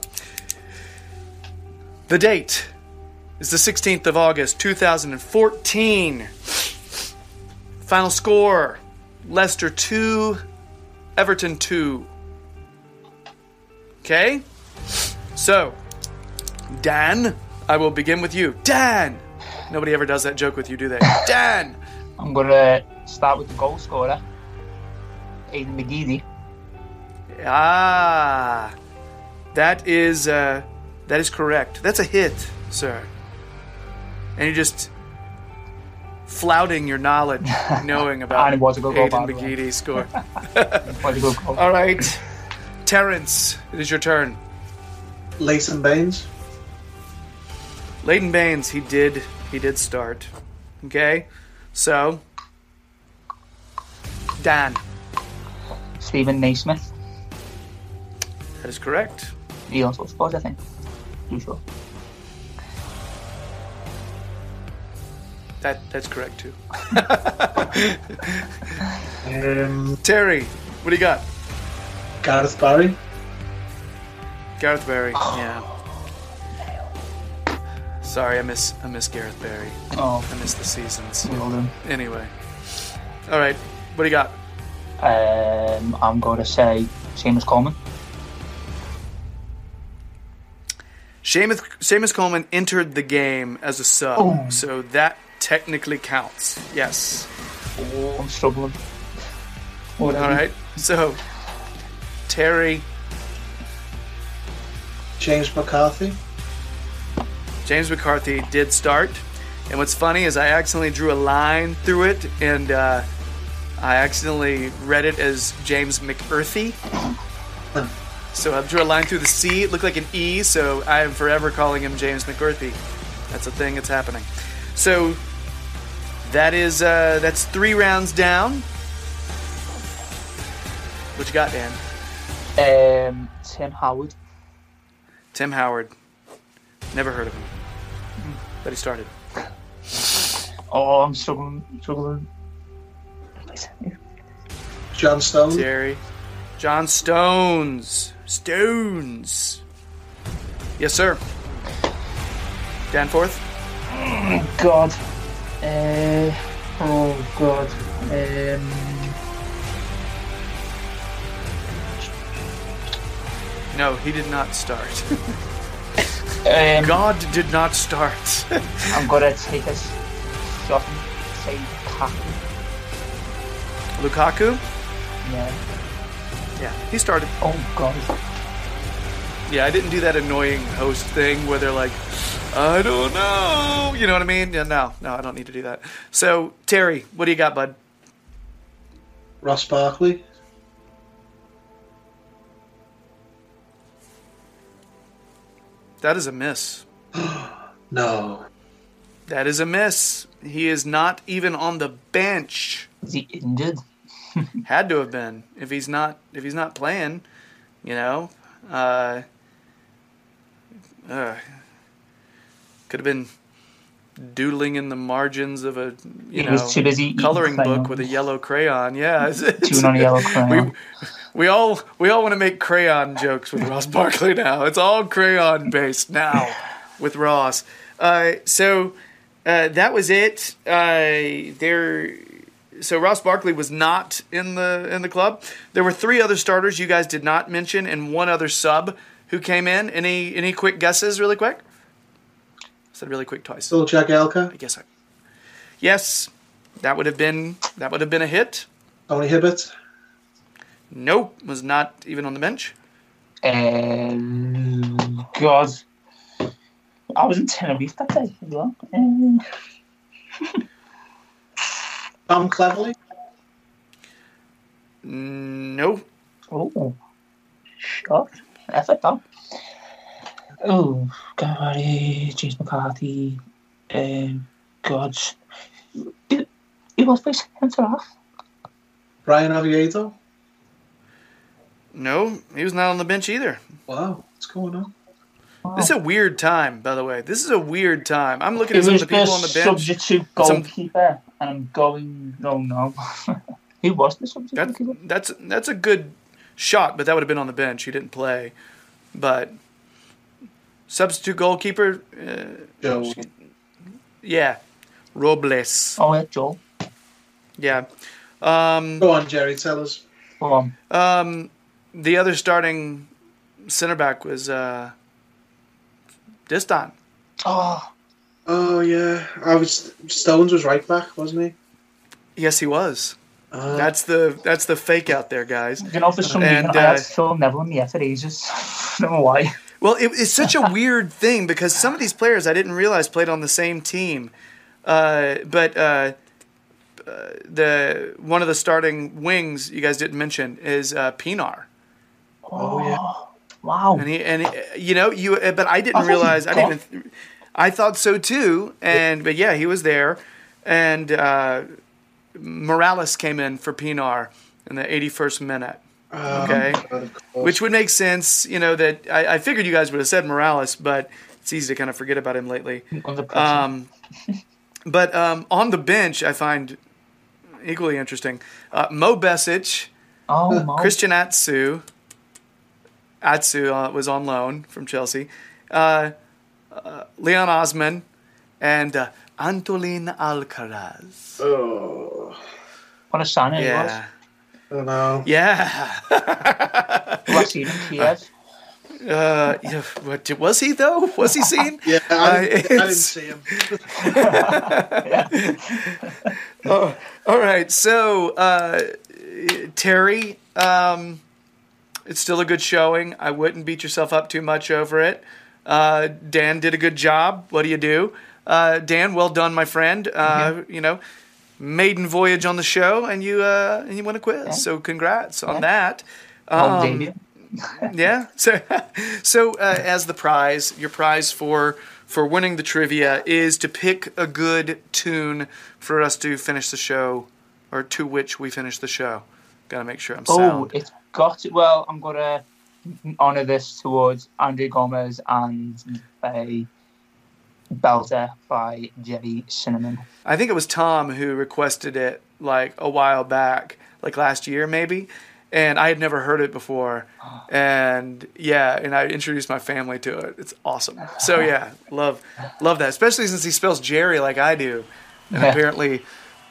the date is the 16th of August, 2014. Final score Leicester 2, Everton 2. Okay? So, Dan, I will begin with you. Dan! Nobody ever does that joke with you, do they? Dan! I'm going to start with the goal scorer, Aiden McGeady. Ah, that is uh, that is correct. That's a hit, sir. And you're just flouting your knowledge, knowing about And it was a goal, Aiden by the. McGeady's score. What a good goal. All right, Terrence, it is your turn. Leighton Baines. Leighton Baines, he did he did start. Okay, so Dan, Steven Naismith. that is correct. He also scores, I think. You sure? That that's correct too. Um, Terry, what do you got? Gareth Barry. Gareth Barry. Yeah. Sorry, I miss I miss Gareth Barry. Oh, I miss the seasons. we all. Anyway. All right. What do you got? Um, I'm going to say Seamus Coleman. Seamus, Seamus Coleman entered the game as a sub, Oh. so that technically counts. Yes. Oh, I'm struggling. All right. So, Terry, James McCarthy. James McCarthy did start. And what's funny is I accidentally drew a line through it, and uh, I accidentally read it as James McEarthy. So I drew a line through the C. It looked like an E, so I am forever calling him James McEarthy. That's a thing that's happening. So that is uh, that's three rounds down. What you got, Dan? Um, Tim Howard. Tim Howard. Never heard of him, but he started. Oh, I'm struggling. Struggling. John Stone. Terry. John Stones. Stones. Yes, sir. Danforth. Oh god. Uh, oh God. Um, No, he did not start. um, God did not start. I'm gonna take a shot and say Lukaku. Lukaku. Yeah. Yeah, he started. Oh God. Yeah, I didn't do that annoying host thing where they're like, I don't know. You know what I mean? Yeah, no, no, I don't need to do that. So, Terry, what do you got, bud? Ross Barkley. That is a miss. No. That is a miss. He is not even on the bench. Is he injured? Had to have been if he's not if he's not playing. You know, uh, uh, could have been doodling in the margins of a you He know too busy coloring book with a yellow crayon. Yeah, it's- it's- on a yellow crayon. We, we all we all want to make crayon jokes with Ross Barkley now. It's all crayon based now with Ross. Uh, so uh, that was it. Uh, there. So Ross Barkley was not in the in the club. There were three other starters you guys did not mention, and one other sub who came in. Any any quick guesses, really quick? I said really quick twice. Little Jack Elka. I guess I. Yes, that would have been that would have been a hit. Tony Hibbert. Nope, was not even on the bench. Um, God. I was in Tenerife that day as well. Um, Tom Cleverley. No, oh, shot. Effort though. Oh, Gary, James McCarthy. Um, God. Who who was this centre half? Bryan Oviedo. no, he was not on the bench either. Wow, what's going on? This is a weird time, by the way. This is a weird time. I'm looking It at some of was the people on the the bench. substitute Some- goalkeeper, and I'm going, no, no. Who was the substitute That's goalkeeper? that's that's a good shot, but that would have been on the bench. He didn't play, but substitute goalkeeper, uh, Joe. yeah, Robles, Oh, yeah, Joel. yeah. Um, Go on, Jerry. Tell us. Go on. um, the other starting center back was uh, Distin. Oh, Oh yeah, I was Stones was right back, wasn't he? Yes, he was. Uh, That's the that's the fake out there, guys. you know, for some And, reason, I uh, had Phil Neville in the air for ages. I don't know why. Well, it, it's such a weird thing because some of these players I didn't realize played on the same team. Uh, but uh, uh, the one of the starting wings you guys didn't mention is uh, Pienaar, Oh, yeah. Wow. and he and he- you know you. uh, But I I didn't thought he realize. I didn't. Even, I thought so too, and but yeah, he was there, and uh, Mirallas came in for Pienaar in the 81st minute. Okay. of course. Which would make sense, you know, that I, I figured you guys would have said Mirallas, but it's easy to kind of forget about him lately. Under pressure. Um, but um, on the bench, I find equally interesting uh, Mo Besic, oh, Mo. Christian Atsu. Atsu uh, was on loan from Chelsea. Uh, uh, Leon Osman and uh, Antolin Alcaraz. Oh, What a signing he was. I don't know. Yeah. Last season, Kiev. Uh, yeah, what, was he though? Was he seen? Yeah, I Uh, didn't, I didn't see him. Oh, all right. So, uh, Terry, um, it's still a good showing. I wouldn't beat yourself up too much over it. Uh, Dan did a good job. What do you do? Uh, Dan, well done, my friend. Uh, You know, maiden voyage on the show, and you uh, and you win a quiz. So, congrats on that. Um, yeah. So, so uh, as the prize, your prize for for winning the trivia is to pick a good tune for us to finish the show, or to which we finish the show. Got to make sure I'm Oh, sound. it's got to. Well, I'm gonna honor this towards Andy Gomes and a belter by Gerry Cinnamon. I think it was Tom who requested it like a while back, like last year maybe, and I had never heard it before. And yeah, and I introduced my family to it. It's awesome. So yeah, love love that, especially since he spells Jerry like I do, and Yeah. apparently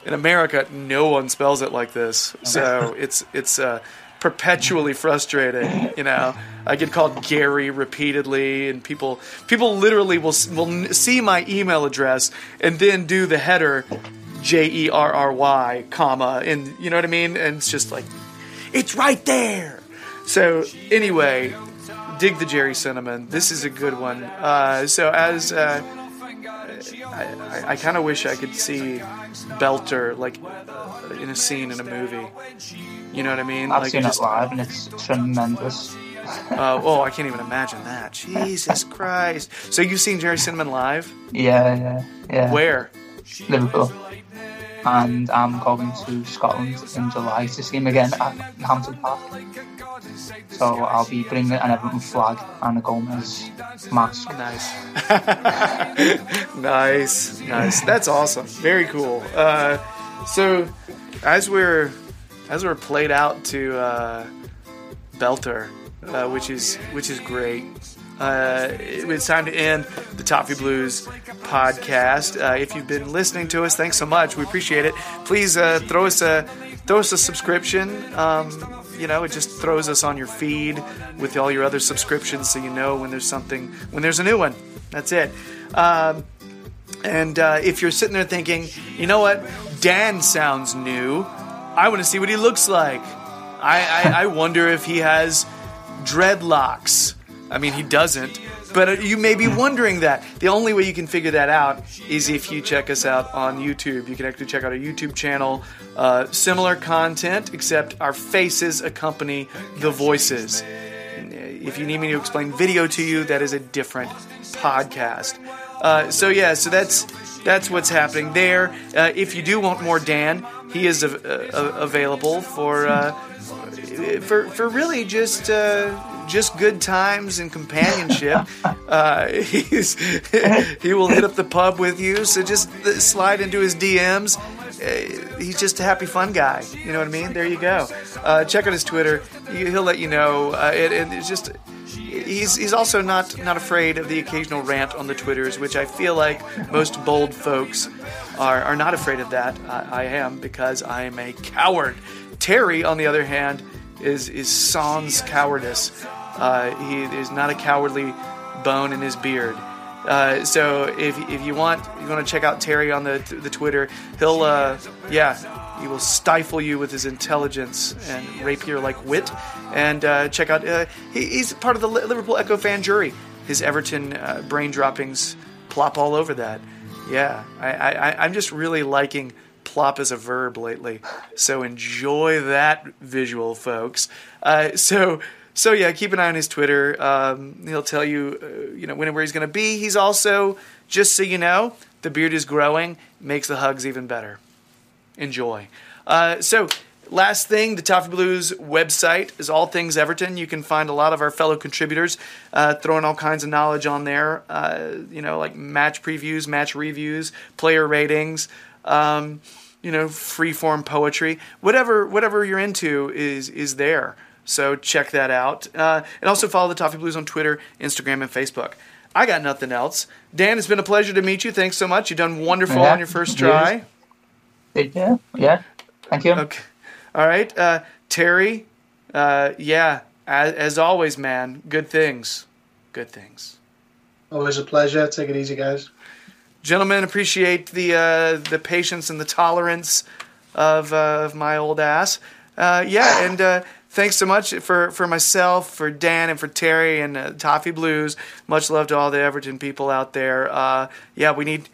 in America no one spells it like this. So it's it's uh, perpetually frustrating. You know, I get called Gary repeatedly, and people people literally will will see my email address and then do the header J E R R Y comma, and you know what I mean. And it's just like it's right there. So anyway, dig the Gerry Cinnamon. This is a good one. Uh, so as uh, I, I, I kind of wish I could see Belter like in a scene in a movie. You know what I mean? I've like seen just- it live and it's tremendous. Uh, oh, I can't even imagine that. Jesus Christ! So you've seen Gerry Cinnamon live? Yeah, yeah, yeah. Where? Liverpool. And I'm going to Scotland in July to see him again at Hampden Park. So I'll be bringing an Everton flag and a Gomes mask. Nice. nice, nice. That's awesome. Very cool. Uh, so, as we're as we're played out to uh, Belter, uh, which is which is great. Uh, it's time to end the Toffee Blues podcast. Uh, if you've been listening to us, thanks so much. We appreciate it. Please uh, throw us a throw us a subscription. Um, you know, it just throws us on your feed with all your other subscriptions, so you know when there's something when there's a new one. That's it. Um, and uh, if you're sitting there thinking, you know what, Dan sounds new, I want to see what he looks like. I, I, I wonder if he has dreadlocks. I mean, he doesn't. But you may be wondering that. The only way you can figure that out is if you check us out on YouTube. You can actually check out our YouTube channel. Uh, similar content, except our faces accompany the voices. If you need me to explain video to you, that is a different podcast. Uh, so yeah, so that's that's what's happening there. Uh, if you do want more Dan, he is av- uh, available for uh, for for really just uh, just good times and companionship. uh, he's he will hit up the pub with you, so just slide into his DMs. Uh, he's just a happy, fun guy. You know what I mean? There you go. Uh, check out his Twitter. He- He'll let you know. Uh, it, it- it's just he's he's also not not afraid of the occasional rant on the twitters, which I feel like most bold folks are are not afraid of that. I, I am because I am a coward. Terry, on the other hand, is is sans cowardice. Uh, he is not a cowardly bone in his beard. Uh, so if, if you want you want to check out Terry on the the Twitter, he'll uh, yeah he will stifle you with his intelligence and rapier like wit. And uh, check out uh, he, he's part of the Liverpool Echo fan jury. His Everton uh, brain droppings plop all over that. Yeah, I, I, I'm just really liking plop as a verb lately. So enjoy that visual, folks. Uh, so so yeah, keep an eye on his Twitter. Um, he'll tell you, uh, you know, when and where he's going to be. He's also, just so you know, the beard is growing, makes the hugs even better. Enjoy. Uh, so. Last thing, the Toffee Blues website is all things Everton. You can find a lot of our fellow contributors uh, throwing all kinds of knowledge on there. Uh, you know, like match previews, match reviews, player ratings. Um, you know, free form poetry, whatever whatever you're into is is there. So check that out, uh, and also follow the Toffee Blues on Twitter, Instagram, and Facebook. I got nothing else. Dan, it's been a pleasure to meet you. Thanks so much. You've done wonderful Yeah, on your first try. Yeah. Yeah. Thank you. Okay. All right. Uh, Terry, uh, yeah, as, as always, man, good things. Good things. Always a pleasure. Take it easy, guys. Gentlemen, appreciate the uh, the patience and the tolerance of, uh, of my old ass. Uh, yeah, and uh, thanks so much for, for myself, for Dan, and for Terry and uh, Toffee Blues. Much love to all the Everton people out there. Uh, yeah, we need.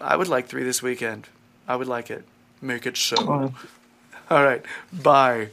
I would like three this weekend. I would like it. Make it so. All right. Bye.